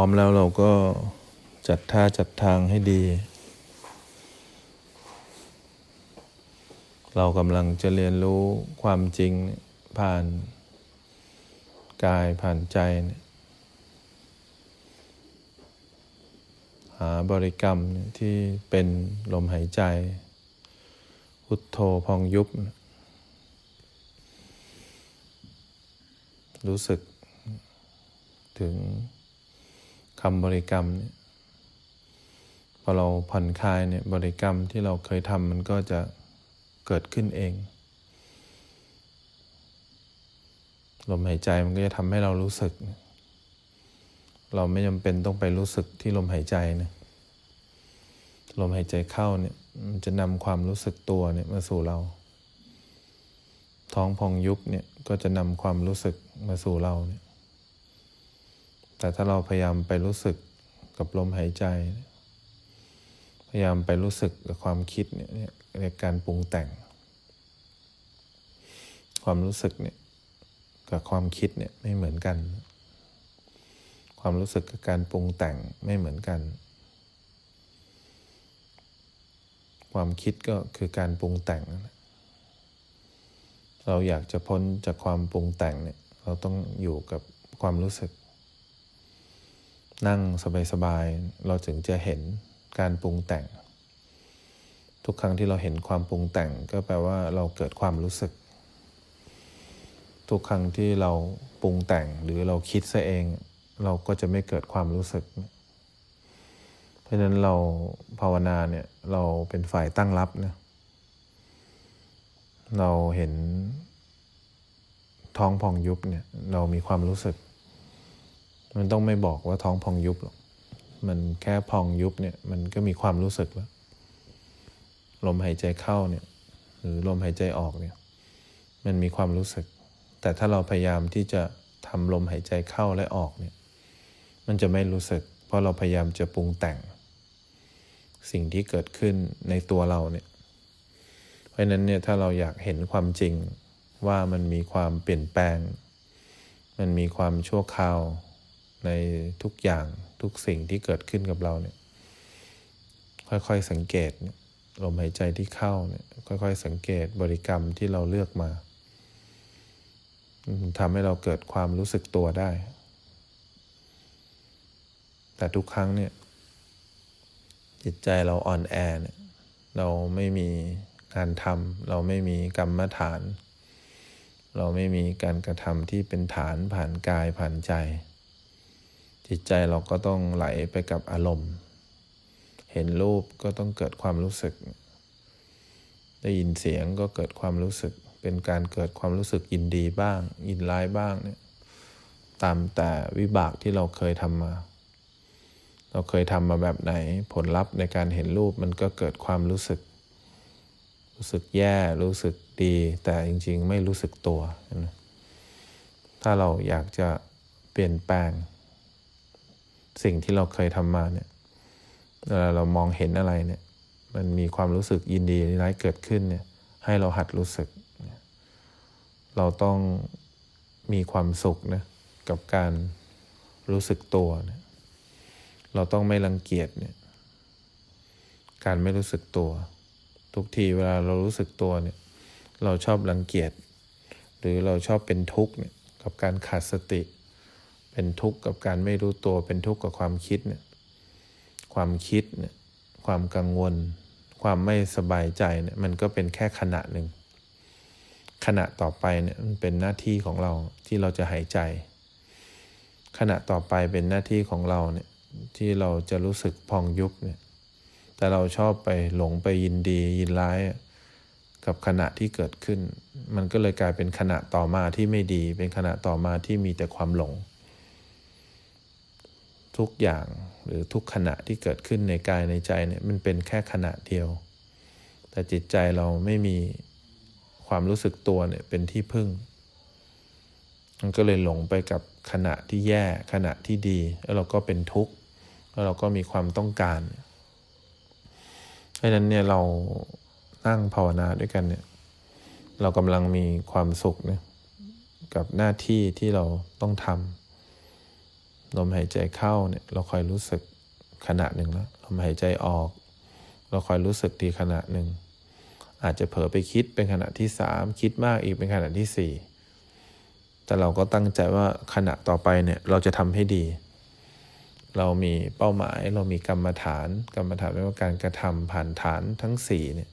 ร้อมแล้วเราก็จัดท่าจัดทางให้ดี เรากำลังจะเรียนรู้ความจริงผ่านกายผ่านใจหาบริกรรมที่เป็นลมหายใจ พุทโธพองยุบ รู้สึกถึง คำบริกรรมเนี่ยพอเราผ่อนคลายเนี่ยบริกรรมที่เราเคยทำมันก็จะเกิดขึ้นเอง ลมหายใจมันก็จะทำให้เรารู้สึก เราไม่จำเป็นต้องไปรู้สึกที่ลมหายใจนะลมหายใจเข้าเนี่ยมันจะนำความรู้สึกตัวเนี่ยมาสู่เรา ท้องพองยุบเนี่ยก็จะนำความรู้สึกมาสู่เราเนี่ย แต่ถ้าเราพยายามไปรู้สึกกับลมหายใจ พยายามไปรู้สึกกับความคิดเนี่ยในการปรุงแต่ง ความรู้สึกเนี่ยกับความคิดเนี่ยไม่เหมือนกัน ความรู้สึกกับการปรุงแต่งไม่เหมือนกัน ความคิดก็คือการปรุงแต่ง เราอยากจะพ้นจากความปรุงแต่งเนี่ยเราต้องอยู่กับความรู้สึก นั่งสบายๆ เราถึงจะเห็นการปรุงแต่ง ทุกครั้งที่เราเห็นความปรุงแต่งก็แปลว่าเราเกิดความรู้สึก ทุกครั้งที่เราปรุงแต่งหรือเราคิดซะเอง เราก็จะไม่เกิดความรู้สึก เพราะฉะนั้นเราภาวนาเนี่ยเราเป็นฝ่ายตั้งรับนะเราเห็นท้องพองยุบเนี่ยเรามีความรู้สึก มันต้องไม่บอกว่าท้องพองยุบหรอก มันแค่พองยุบเนี่ย มันก็มีความรู้สึกแล้ว ลมหายใจเข้าเนี่ย หรือลมหายใจออกเนี่ย มันมีความรู้สึก แต่ถ้าเราพยายามที่จะทำลมหายใจเข้าและออกเนี่ย มันจะไม่รู้สึก เพราะเราพยายามจะปรุงแต่ง สิ่งที่เกิดขึ้นในตัวเราเนี่ย เพราะนั้นเนี่ยถ้าเราอยากเห็นความจริงว่ามันมีความเปลี่ยนแปลง มันมีความชั่วคราว ในทุกอย่างทุกสิ่งที่เกิดขึ้นกับเราเนี่ย ค่อยๆสังเกตลมหายใจที่เข้าเนี่ย ค่อย ๆ สังเกตบริกรรมที่เราเลือกมาทำให้เราเกิดความรู้สึกตัวได้ แต่ทุกครั้งเนี่ย จิตใจเราอ่อนแอเนี่ยเราไม่มีการทำเราไม่มีกรรมฐาน เราไม่มีการกระทำที่เป็นฐานผ่านกายผ่านใจ จิตใจเราก็ต้องไหลไปกับอารมณ์ เห็นรูปก็ต้องเกิดความรู้สึก ได้ยินเสียงก็เกิดความรู้สึก เป็นการเกิดความรู้สึกยินดีบ้าง ยินร้ายบ้างเนี่ยตามแต่วิบากที่เราเคยทำมา เราเคยทำมาแบบไหน ผลลัพธ์ในการเห็นรูปมันก็เกิดความรู้สึก รู้สึกแย่ รู้สึกดี แต่จริง ๆ ไม่รู้สึกตัว ถ้าเราอยากจะเปลี่ยนแปลง สิ่งที่เราเคยทำมาเนี่ยเวลาเรามองเห็นอะไรเนี่ย มันมีความรู้สึกยินดีร้ายเกิดขึ้นเนี่ย ให้เราหัดรู้สึก เราต้องมีความสุขนะกับการรู้สึกตัวเนี่ยเราต้องไม่รังเกียจเนี่ย การไม่รู้สึกตัว ทุกทีเวลาเรารู้สึกตัวเนี่ย เราชอบรังเกียจ หรือเราชอบเป็นทุกข์เนี่ยกับการขาดสติ เป็นทุกข์กับการไม่รู้ตัว เป็นทุกข์กับความคิดเนี่ย ความคิดเนี่ย ความกังวล ความไม่สบายใจเนี่ย มันก็เป็นแค่ขณะหนึ่ง ขณะต่อไปเนี่ยมันเป็นหน้าที่ของเราที่เราจะหายใจ ขณะต่อไปเป็นหน้าที่ของเราเนี่ยที่เราจะรู้สึกพองยุบเนี่ย แต่เราชอบไปหลงไปยินดียินร้ายกับขณะที่เกิดขึ้น มันก็เลยกลายเป็นขณะต่อมาที่ไม่ดี เป็นขณะต่อมาที่มีแต่ความหลง ทุกอย่างหรือทุกขณะที่เกิดขึ้นในกายในใจเนี่ยมันเป็นแค่ขณะเดียว แต่จิตใจเราไม่มีความรู้สึกตัวเนี่ยเป็นที่พึ่ง มันก็เลยหลงไปกับขณะที่แย่ขณะที่ดี แล้วเราก็เป็นทุกข์แล้วเราก็มีความต้องการเพราะนั้นเนี่ยเรานั่งภาวนาด้วยกันเนี่ย เรากำลังมีความสุขเนี่ยกับหน้าที่ที่เราต้องทำ ลมหายใจเข้าเนี่ยเราคอยรู้สึกขณะหนึ่งแล้วลมหายใจออก เราคอยรู้สึกทีขณะหนึ่ง อาจจะเผลอไปคิดเป็นขณะที่สามคิดมากอีกเป็นขณะที่สี่แต่เราก็ตั้งใจว่าขณะต่อไปเนี่ยเราจะทำให้ดี เรามีเป้าหมายเรามีกรรมฐาน กรรมฐานเรียกว่าการกระทำผ่านฐานทั้งสี่เนี่ย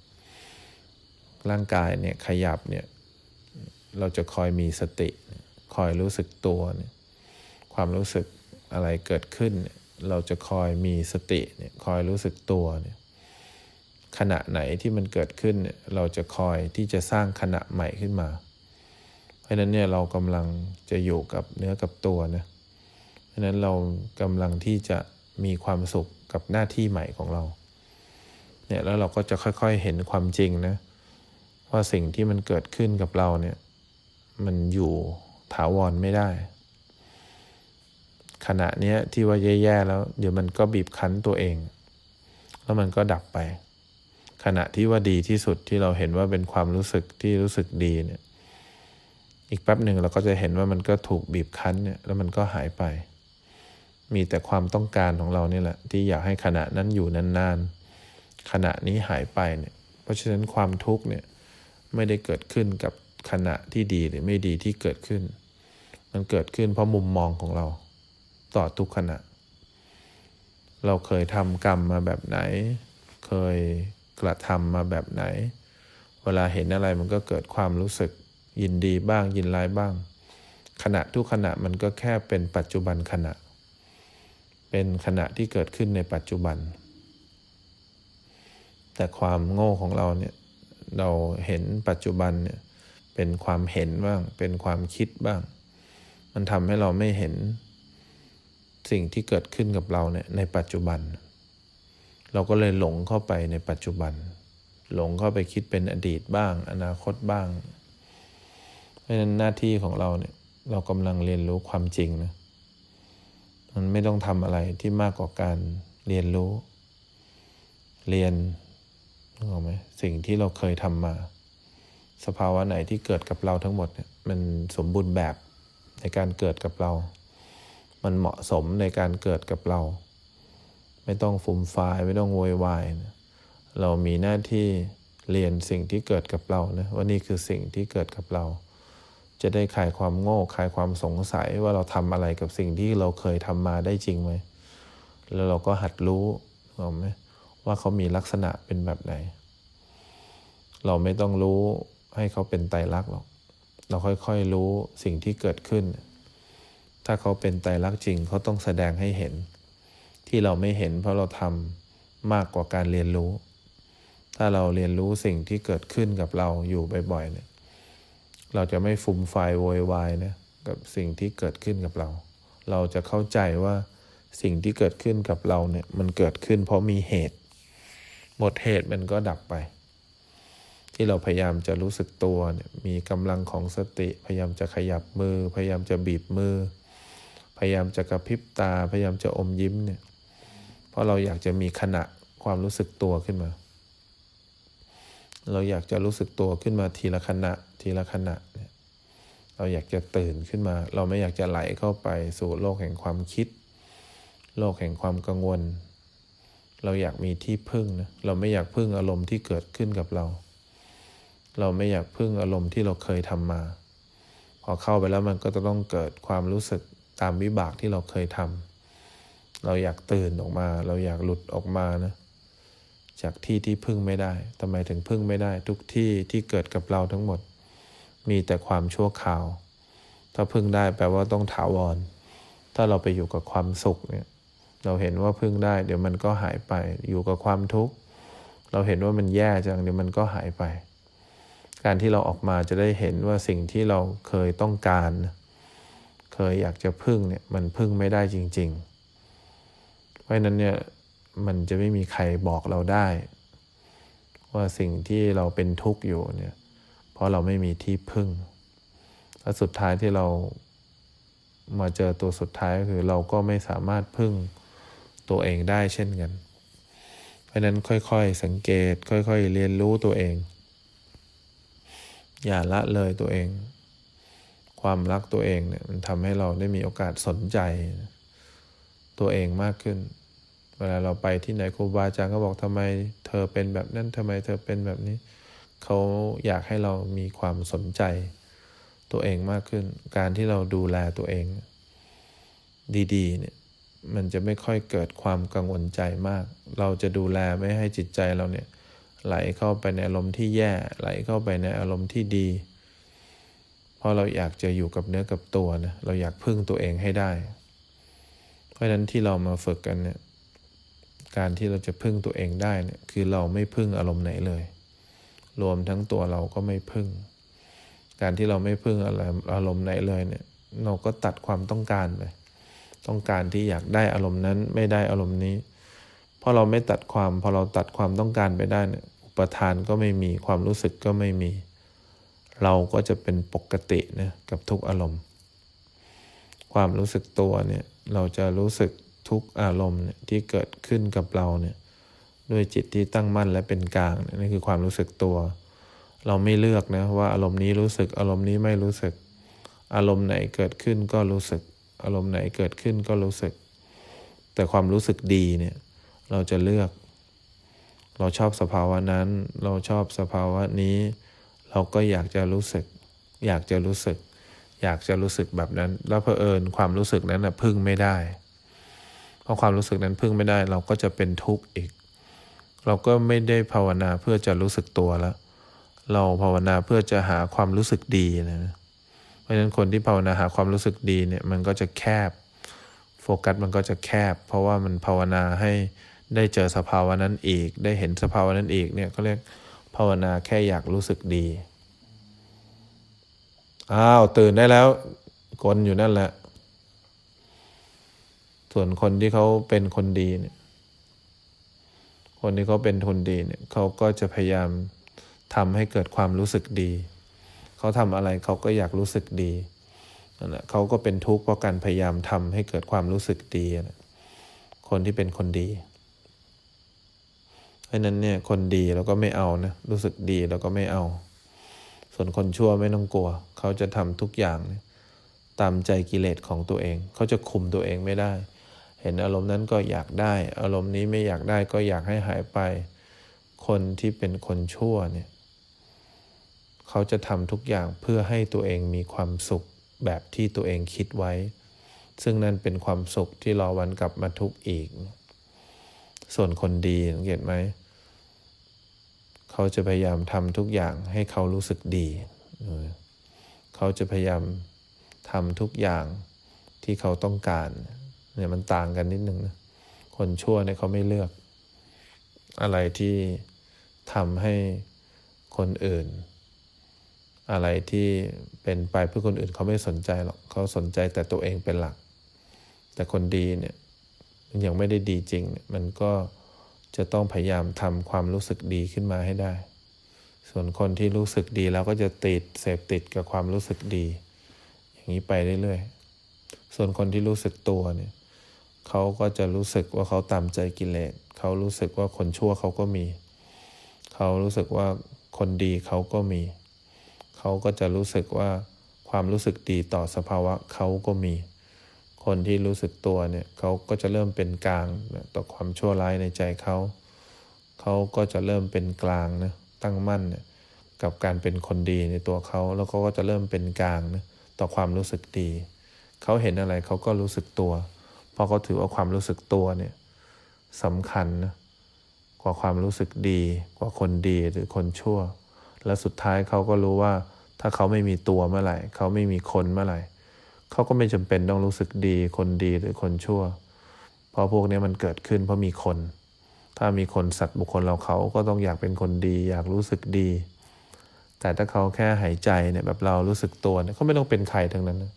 ร่างกายเนี่ยขยับเนี่ยเราจะคอยมีสติ คอยรู้สึกตัวเนี่ยความรู้สึก อะไรเกิดขึ้น เราจะคอยมีสติเนี่ยคอยรู้สึกตัวเนี่ยขณะไหนที่มันเกิดขึ้นเนี่ยเราจะคอยที่จะสร้างขณะใหม่ขึ้นมา เพราะนั้นเนี่ยเรากำลังจะอยู่กับเนื้อกับตัวนะเพราะนั้นเรากำลังที่จะมีความสุขกับหน้าที่ใหม่ของเราเนี่ยแล้วเราก็จะค่อยๆเห็นความจริงนะว่าสิ่งที่มันเกิดขึ้นกับเราเนี่ยมันอยู่ถาวรไม่ได้ ขณะนี้ที่ว่าแย่ๆแล้ว เดี๋ยวมันก็บีบคั้นตัวเอง แล้วมันก็ดับไป ขณะที่ว่าดีที่สุดที่เราเห็นว่าเป็นความรู้สึกที่รู้สึกดีเนี่ย อีกแป๊บหนึ่งเราก็จะเห็นว่ามันก็ถูกบีบคั้นเนี่ย แล้วมันก็หายไป มีแต่ความต้องการของเราเนี่แหละ ที่อยากให้ขณะนั้นอยู่นานๆขณะนี้หายไปเนี่ย เพราะฉะนั้นความทุกข์เนี่ยไม่ได้เกิดขึ้นกับขณะที่ดีหรือไม่ดีที่เกิดขึ้น มันเกิดขึ้นเพราะมุมมองของเรา ต่อทุกขณะ เราเคยทำกรรมมาแบบไหน เคยกระทำมาแบบไหน เวลาเห็นอะไรมันก็เกิดความรู้สึกยินดีบ้างยินร้ายบ้าง ขณะทุกขณะมันก็แค่เป็นปัจจุบันขณะ เป็นขณะที่เกิดขึ้นในปัจจุบัน แต่ความโง่ของเราเนี่ยเราเห็นปัจจุบันเนี่ยเป็นความเห็นบ้าง เป็นความคิดบ้าง มันทำให้เราไม่เห็น สิ่งที่เกิดขึ้นกับเราเนี่ยในปัจจุบัน เราก็เลยหลงเข้าไปในปัจจุบัน หลงเข้าไปคิดเป็นอดีตบ้าง อนาคตบ้าง เพราะฉะนั้นหน้าที่ของเราเนี่ยเรากำลังเรียนรู้ความจริงนะมันไม่ต้องทำอะไรที่มากกว่าการเรียนรู้ เรียนนึกออกไหมสิ่งที่เราเคยทำมา สภาวะไหนที่เกิดกับเราทั้งหมดเนี่ยมันสมบูรณ์แบบในการเกิดกับเรา มันเหมาะสมในการเกิดกับเรา ไม่ต้องฟุ่มฟายไม่ต้องโวยวายนะเรามีหน้าที่เรียนสิ่งที่เกิดกับเรานะว่านี่คือสิ่งที่เกิดกับเรา จะได้คลายความโง่คลายความสงสัยว่าเราทำอะไรกับสิ่งที่เราเคยทำมาได้จริงไหมแล้วเราก็หัดรู้เอไหมว่าเขามีลักษณะเป็นแบบไหน เราไม่ต้องรู้ให้เขาเป็นไตรลักษณ์หรอก เราค่อยๆรู้สิ่งที่เกิดขึ้น ถ้าเขาเป็นไตรลักษณ์จริงเขาต้องแสดงให้เห็น ที่เราไม่เห็นเพราะเราทำมากกว่าการเรียนรู้ ถ้าเราเรียนรู้สิ่งที่เกิดขึ้นกับเราอยู่บ่อยๆเนี่ยเราจะไม่ฟุมไฟโวยวายนะกับสิ่งที่เกิดขึ้นกับเรา เราจะเข้าใจว่าสิ่งที่เกิดขึ้นกับเราเนี่ยมันเกิดขึ้นเพราะมีเหตุ หมดเหตุมันก็ดับไป ที่เราพยายามจะรู้สึกตัวเนี่ยมีกำลังของสติ พยายามจะขยับมือ พยายามจะบีบมือ พยายามจะกระพริบตา พยายามจะอมยิ้มเนี่ย เพราะเราอยากจะมีขณะความรู้สึกตัวขึ้นมา เราอยากจะรู้สึกตัวขึ้นมาทีละขณะ ทีละขณะเนี่ย เราอยากจะตื่นขึ้นมา เราไม่อยากจะไหลเข้าไปสู่โลกแห่งความคิด โลกแห่งความกังวล เราอยากมีที่พึ่งนะ เราไม่อยากพึ่งอารมณ์ที่เกิดขึ้นกับเรา เราไม่อยากพึ่งอารมณ์ที่เราเคยทำมา พอเข้าไปแล้วมันก็จะต้องเกิดความรู้สึก ตามวิบากที่เราเคยทำเราอยากตื่นออกมา เราอยากหลุดออกมานะจากที่ที่พึ่งไม่ได้ทำไมถึงพึ่งไม่ได้ ทุกที่ที่เกิดกับเราทั้งหมด มีแต่ความชั่วคราว ถ้าพึ่งได้แปลว่าต้องถาวร ถ้าเราไปอยู่กับความสุขเนี่ย เราเห็นว่าพึ่งได้ เดี๋ยวมันก็หายไป อยู่กับความทุกข์ เราเห็นว่ามันแย่จังเดี๋ยวมันก็หายไป การที่เราออกมาจะได้เห็นว่าสิ่งที่เราเคยต้องการ เคยอยากจะพึ่งเนี่ยมันพึ่งไม่ได้จริง ๆ เพราะนั้นเนี่ยมันจะไม่มีใครบอกเราได้ ว่าสิ่งที่เราเป็นทุกข์อยู่เนี่ย เพราะเราไม่มีที่พึ่งและสุดท้ายที่เรามาเจอตัวสุดท้ายก็คือเราก็ไม่สามารถพึ่งตัวเองได้เช่นกัน เพราะนั้นค่อยๆสังเกตค่อยๆเรียนรู้ตัวเอง อย่าละเลยตัวเอง ความรักตัวเองเนี่ยมันทำให้เราได้มีโอกาสสนใจ ตัวเองมากขึ้น เวลาเราไปที่ไหนครูบาอาจารย์ก็บอกทำไม เธอเป็นแบบนั้นทำไมเธอเป็นแบบนี้เขาอยากให้เรามีความสนใจ ตัวเองมากขึ้น การที่เราดูแลตัวเอง ดีๆเนี่ยมันจะไม่ค่อยเกิดความกังวลใจมาก เราจะดูแลไม่ให้จิตใจเราเนี่ยไหลเข้าไปในอารมณ์ที่แย่ ไหลเข้าไปในอารมณ์ที่ดี ราะเราอยากจะอยู่กับเนื้อกับตัวนะเราอยากพึ่งตัวเองให้ได้ เพราะฉะนั้นที่เรามาฝึกกันเนี่ยการที่เราจะพึ่งตัวเองได้เนี่ยคือเราไม่พึ่งอารมณ์ไหนเลย รวมทั้งตัวเราก็ไม่พึ่ง การที่เราไม่พึ่งอะไรอารมณ์ไหนเลยเนี่ยเราก็ตัดความต้องการไปต้องการที่อยากได้อารมณ์นั้นไม่ได้อารมณ์นี้พอเราไม่ตัดความพอเราตัดความต้องการไปได้เนี่ยอุปทานก็ไม่มีความรู้สึกก็ไม่มี เราก็จะเป็นปกตินะกับทุกอารมณ์ ความรู้สึกตัวเนี่ยเราจะรู้สึกทุกอารมณ์เนี่ยที่เกิดขึ้นกับเราเนี่ยด้วยจิตที่ตั้งมั่นและเป็นกลางนี่คือความรู้สึกตัว เราไม่เลือกนะว่าอารมณ์นี้รู้สึกอารมณ์นี้ไม่รู้สึก อารมณ์ไหนเกิดขึ้นก็รู้สึก อารมณ์ไหนเกิดขึ้นก็รู้สึก แต่ความรู้สึกดีเนี่ยเราจะเลือก เราชอบสภาวะนั้น เราชอบสภาวะนี้ เราก็อยากจะรู้สึก อยากจะรู้สึก อยากจะรู้สึกแบบนั้น แล้วเพอเอิญความรู้สึกนั้นนะพึ่งไม่ได้เพราะความรู้สึกนั้นพึ่งไม่ได้ เราก็จะเป็นทุกข์อีก เราก็ไม่ได้ภาวนาเพื่อจะรู้สึกตัวแล้ว เราภาวนาเพื่อจะหาความรู้สึกดีนะเพราะฉะนั้นคนที่ภาวนาหาความรู้สึกดีเนี่ยมันก็จะแคบ โฟกัสมันก็จะแคบ เพราะว่ามันภาวนาให้ได้เจอสภาวะนั้นอีก ได้เห็นสภาวะนั้นอีกเนี่ยก็เรียก ภาวนาแค่อยากรู้สึกดี อ้าว ตื่นได้แล้วกลอยู่นั่นแหละ ส่วนคนที่เขาเป็นคนดีเนี่ย คนที่เขาเป็นคนดีเนี่ยเขาก็จะพยายามทำให้เกิดความรู้สึกดี เขาทำอะไรเขาก็อยากรู้สึกดีนั่นแหละเขาก็เป็นทุกข์เพราะการพยายามทำให้เกิดความรู้สึกดีนะคนที่เป็นคนดี เพราะนั้นเนี่ยคนดีเราก็ไม่เอานะรู้สึกดีเราก็ไม่เอา ส่วนคนชั่วไม่ต้องกลัว เขาจะทำทุกอย่างตามใจกิเลสของตัวเอง เขาจะคุมตัวเองไม่ได้ เห็นอารมณ์นั้นก็อยากได้ อารมณ์นี้ไม่อยากได้ก็อยากให้หายไป คนที่เป็นคนชั่วเนี่ยเขาจะทำทุกอย่างเพื่อให้ตัวเองมีความสุขแบบที่ตัวเองคิดไว้ ซึ่งนั่นเป็นความสุขที่รอวันกลับมาทุกข์อีก ส่วนคนดีสังเกตไหม เขาจะพยายามทำทุกอย่างให้เขารู้สึกดี เขาจะพยายามทำทุกอย่างที่เขาต้องการเนี่ยมันต่างกันนิดนึงนะคนชั่วเนี่ยเขาไม่เลือก อะไรที่ทำให้คนอื่น อะไรที่เป็นไปเพื่อคนอื่นเขาไม่สนใจหรอกเขาสนใจแต่ตัวเองเป็นหลัก แต่คนดีเนี่ย ยังไม่ได้ดีจริง มันก็จะต้องพยายามทำความรู้สึกดีขึ้นมาให้ได้ ส่วนคนที่รู้สึกดีแล้วก็จะติดเสพติดกับความรู้สึกดี อย่างนี้ไปเรื่อยๆ ส่วนคนที่รู้สึกตัวเนี่ยเขาก็จะรู้สึกว่าเขาตามใจกิเลสเขารู้สึกว่าคนชั่วเขาก็มี เขารู้สึกว่าคนดีเขาก็มี เขาก็จะรู้สึกว่าความรู้สึกดีต่อสภาวะเขาก็มี คนที่รู้สึกตัวเนี่ยเขาก็จะเริ่มเป็นกลางต่อความชั่วร้ายในใจเขาเขาก็จะเริ่มเป็นกลางนะตั้งมั่นเนี่ยกับการเป็นคนดีในตัวเขาแล้วเขาก็จะเริ่มเป็นกลางนะต่อความรู้สึกดีเขาเห็นอะไรเขาก็รู้สึกตัว เพราะเขาถือว่าความรู้สึกตัวเนี่ยสำคัญนะกว่าความรู้สึกดี กว่าคนดีหรือคนชั่ว และสุดท้ายเขาก็รู้ว่าถ้าเขาไม่มีตัวเมื่อไหร่เขาไม่มีคนเมื่อไหร่ เขาก็ไม่จำเป็นต้องรู้สึกดี คนดีหรือคนชั่ว เพราะพวกนี้มันเกิดขึ้นเพราะมีคน ถ้ามีคนสัตว์บุคคลเราเขาก็ต้องอยากเป็นคนดี อยากรู้สึกดี แต่ถ้าเขาแค่หายใจเนี่ยแบบเรารู้สึกตัวเนี่ยเขาไม่ต้องเป็นใครทั้งนั้นนะ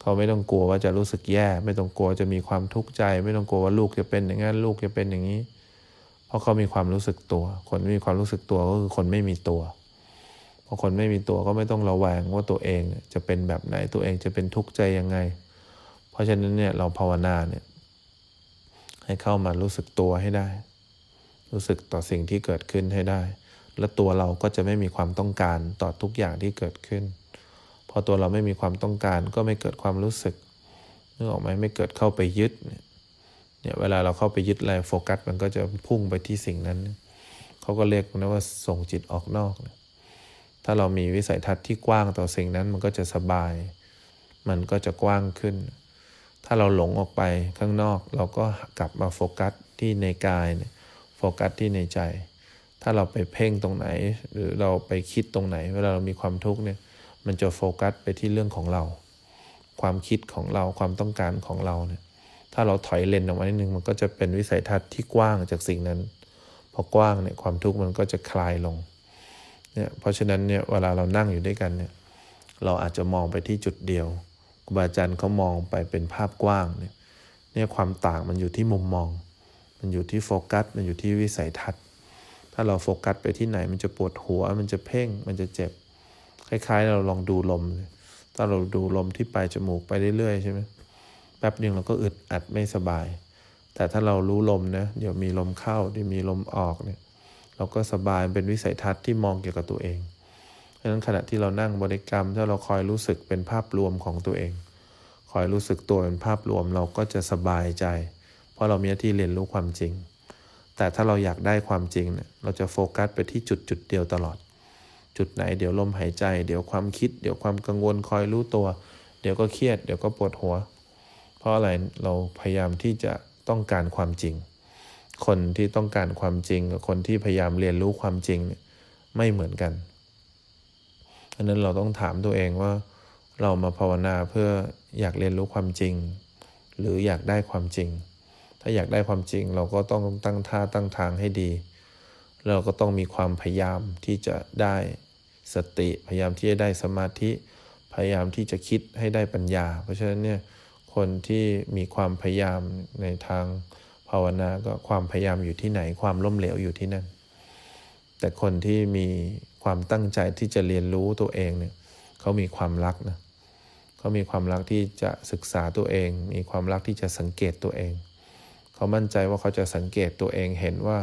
เขาไม่ต้องกลัวว่าจะรู้สึกแย่ ไม่ต้องกลัวจะมีความทุกข์ใจ ไม่ต้องกลัวว่าลูกจะเป็นอย่างนั้นลูกจะเป็นอย่างนี้ เพราะเขามีความรู้สึกตัว คนไม่มีความรู้สึกตัวก็คือคนไม่มีตัว พอคนไม่มีตัวก็ไม่ต้องระแวงว่าตัวเองจะเป็นแบบไหนตัวเองจะเป็นทุกข์ใจยังไง เพราะฉะนั้นเนี่ยเราภาวนาเนี่ยให้เข้ามารู้สึกตัวให้ได้ รู้สึกต่อสิ่งที่เกิดขึ้นให้ได้ และตัวเราก็จะไม่มีความต้องการต่อทุกอย่างที่เกิดขึ้น พอตัวเราไม่มีความต้องการก็ไม่เกิดความรู้สึกนึกออกไหมไม่เกิดเข้าไปยึดเนี่ยเวลาเราเข้าไปยึดอะไรโฟกัส มันก็จะพุ่งไปที่สิ่งนั้น เขาก็เรียกนะว่าส่งจิตออกนอกนะ ถ้าเรามีวิสัยทัศน์ที่กว้างต่อสิ่งนั้นมันก็จะสบาย มันก็จะกว้างขึ้น ถ้าเราหลงออกไปข้างนอก เราก็กลับมาโฟกัสที่ในกาย โฟกัสที่ในใจ ถ้าเราไปเพ่งตรงไหน หรือเราไปคิดตรงไหน เวลาเรามีความทุกข์เนี่ย มันจะโฟกัสไปที่เรื่องของเรา ความคิดของเรา ความต้องการของเราเนี่ย ถ้าเราถอยเลนออกมานิดนึง มันก็จะเป็นวิสัยทัศน์ที่กว้างจากสิ่งนั้น พอกว้างเนี่ยความทุกข์มันก็จะคลายลง เนี่ยเพราะฉะนั้นเนี่ยเวลาเรานั่งอยู่ด้วยกันเนี่ยเราอาจจะมองไปที่จุดเดียวครูบาอาจารย์เขามองไปเป็นภาพกว้างเนี่ยเนี่ยความต่างมันอยู่ที่มุมมอง มันอยู่ที่โฟกัส มันอยู่ที่วิสัยทัศน์ ถ้าเราโฟกัสไปที่ไหนมันจะปวดหัว มันจะเพ่ง มันจะเจ็บ คล้ายๆ เราลองดูลม ถ้าเราดูลมที่ปลายจมูกไปเรื่อยๆใช่ไหมแป๊บหนึ่งเราก็อึดอัดไม่สบาย แต่ถ้าเรารู้ลมนะ เดี๋ยวมีลมเข้า เดี๋ยวมีลมออกเนี่ย เราก็สบายเป็นวิสัยทัศน์ที่มองเกี่ยวกับตัวเองเพราะฉะนั้นขณะที่เรานั่งบริกรรม ถ้าเราคอยรู้สึกเป็นภาพรวมของตัวเอง คอยรู้สึกตัวเป็นภาพรวมเราก็จะสบายใจ เพราะเรามีหน้าที่เรียนรู้ความจริง แต่ถ้าเราอยากได้ความจริงเนี่ยเราจะโฟกัสไปที่จุดจุดเดียวตลอด จุดไหนเดี๋ยวลมหายใจ เดี๋ยวความคิด เดี๋ยวความกังวลคอยรู้ตัว เดี๋ยวก็เครียด เดี๋ยวก็ปวดหัว เพราะอะไรเราพยายามที่จะต้องการความจริง คนที่ต้องการความจริงกับคนที่พยายามเรียนรู้ความจริงไม่เหมือนกันเพราะนั้นเราต้องถามตัวเองว่าเรามาภาวนาเพื่ออยากเรียนรู้ความจริง หรืออยากได้ความจริง ถ้าอยากได้ความจริงเราก็ต้องตั้งท่าตั้งทางให้ดี เราก็ต้องมีความพยายามที่จะได้สติ พยายามที่จะได้สมาธิ พยายามที่จะคิดให้ได้ปัญญา เพราะฉะนั้นเนี่ยคนที่มีความพยายามในทางาวนาก็ความพยายามอยู่ที่ไหน ความล้มเหลวอยู่ที่นั่น แต่คนที่มีความตั้งใจที่จะเรียนรู้ตัวเองเนี่ยเขามีความรักนะเขามีความรักที่จะศึกษาตัวเอง มีความรักที่จะสังเกตตัวเอง เขามั่นใจว่าเขาจะสังเกตตัวเองเห็นว่า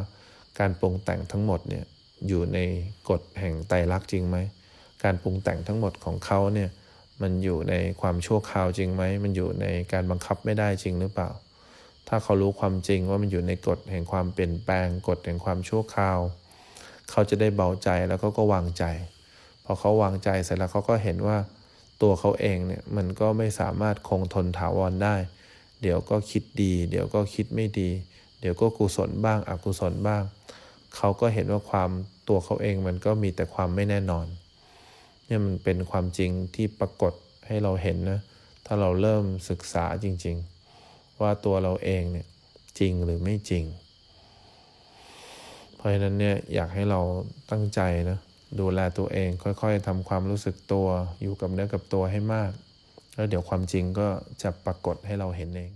การปรุงแต่งทั้งหมดเนี่ยอยู่ในกฎแห่งไตรลักษณ์จริงไหม การปรุงแต่งทั้งหมดของเขาเนี่ยมันอยู่ในความชั่วคราวจริงไหม มันอยู่ในการบังคับไม่ได้จริงหรือเปล่า ถ้าเขารู้ความจริงว่ามันอยู่ในกฎแห่งความเปลี่ยนแปลงกฎแห่งความชั่วคราว เขาจะได้เบาใจแล้วเขาก็วางใจ พอเขาวางใจเสร็จแล้วเขาก็เห็นว่าตัวเขาเองเนี่ยมันก็ไม่สามารถคงทนถาวรได้ เดี๋ยวก็คิดดี เดี๋ยวก็คิดไม่ดี เดี๋ยวก็กุศลบ้างอกุศลบ้าง เขาก็เห็นว่าความตัวเขาเองมันก็มีแต่ความไม่แน่นอนเนี่ยมันเป็นความจริงที่ปรากฏให้เราเห็นนะ ถ้าเราเริ่มศึกษาจริง ๆ ว่าตัวเราเองเนี่ยจริงหรือไม่จริง เพราะฉะนั้นเนี่ยอยากให้เราตั้งใจนะดูแลตัวเองค่อยๆทำความรู้สึกตัวอยู่กับเนื้อกับตัวให้มาก แล้วเดี๋ยวความจริงก็จะปรากฏให้เราเห็นเอง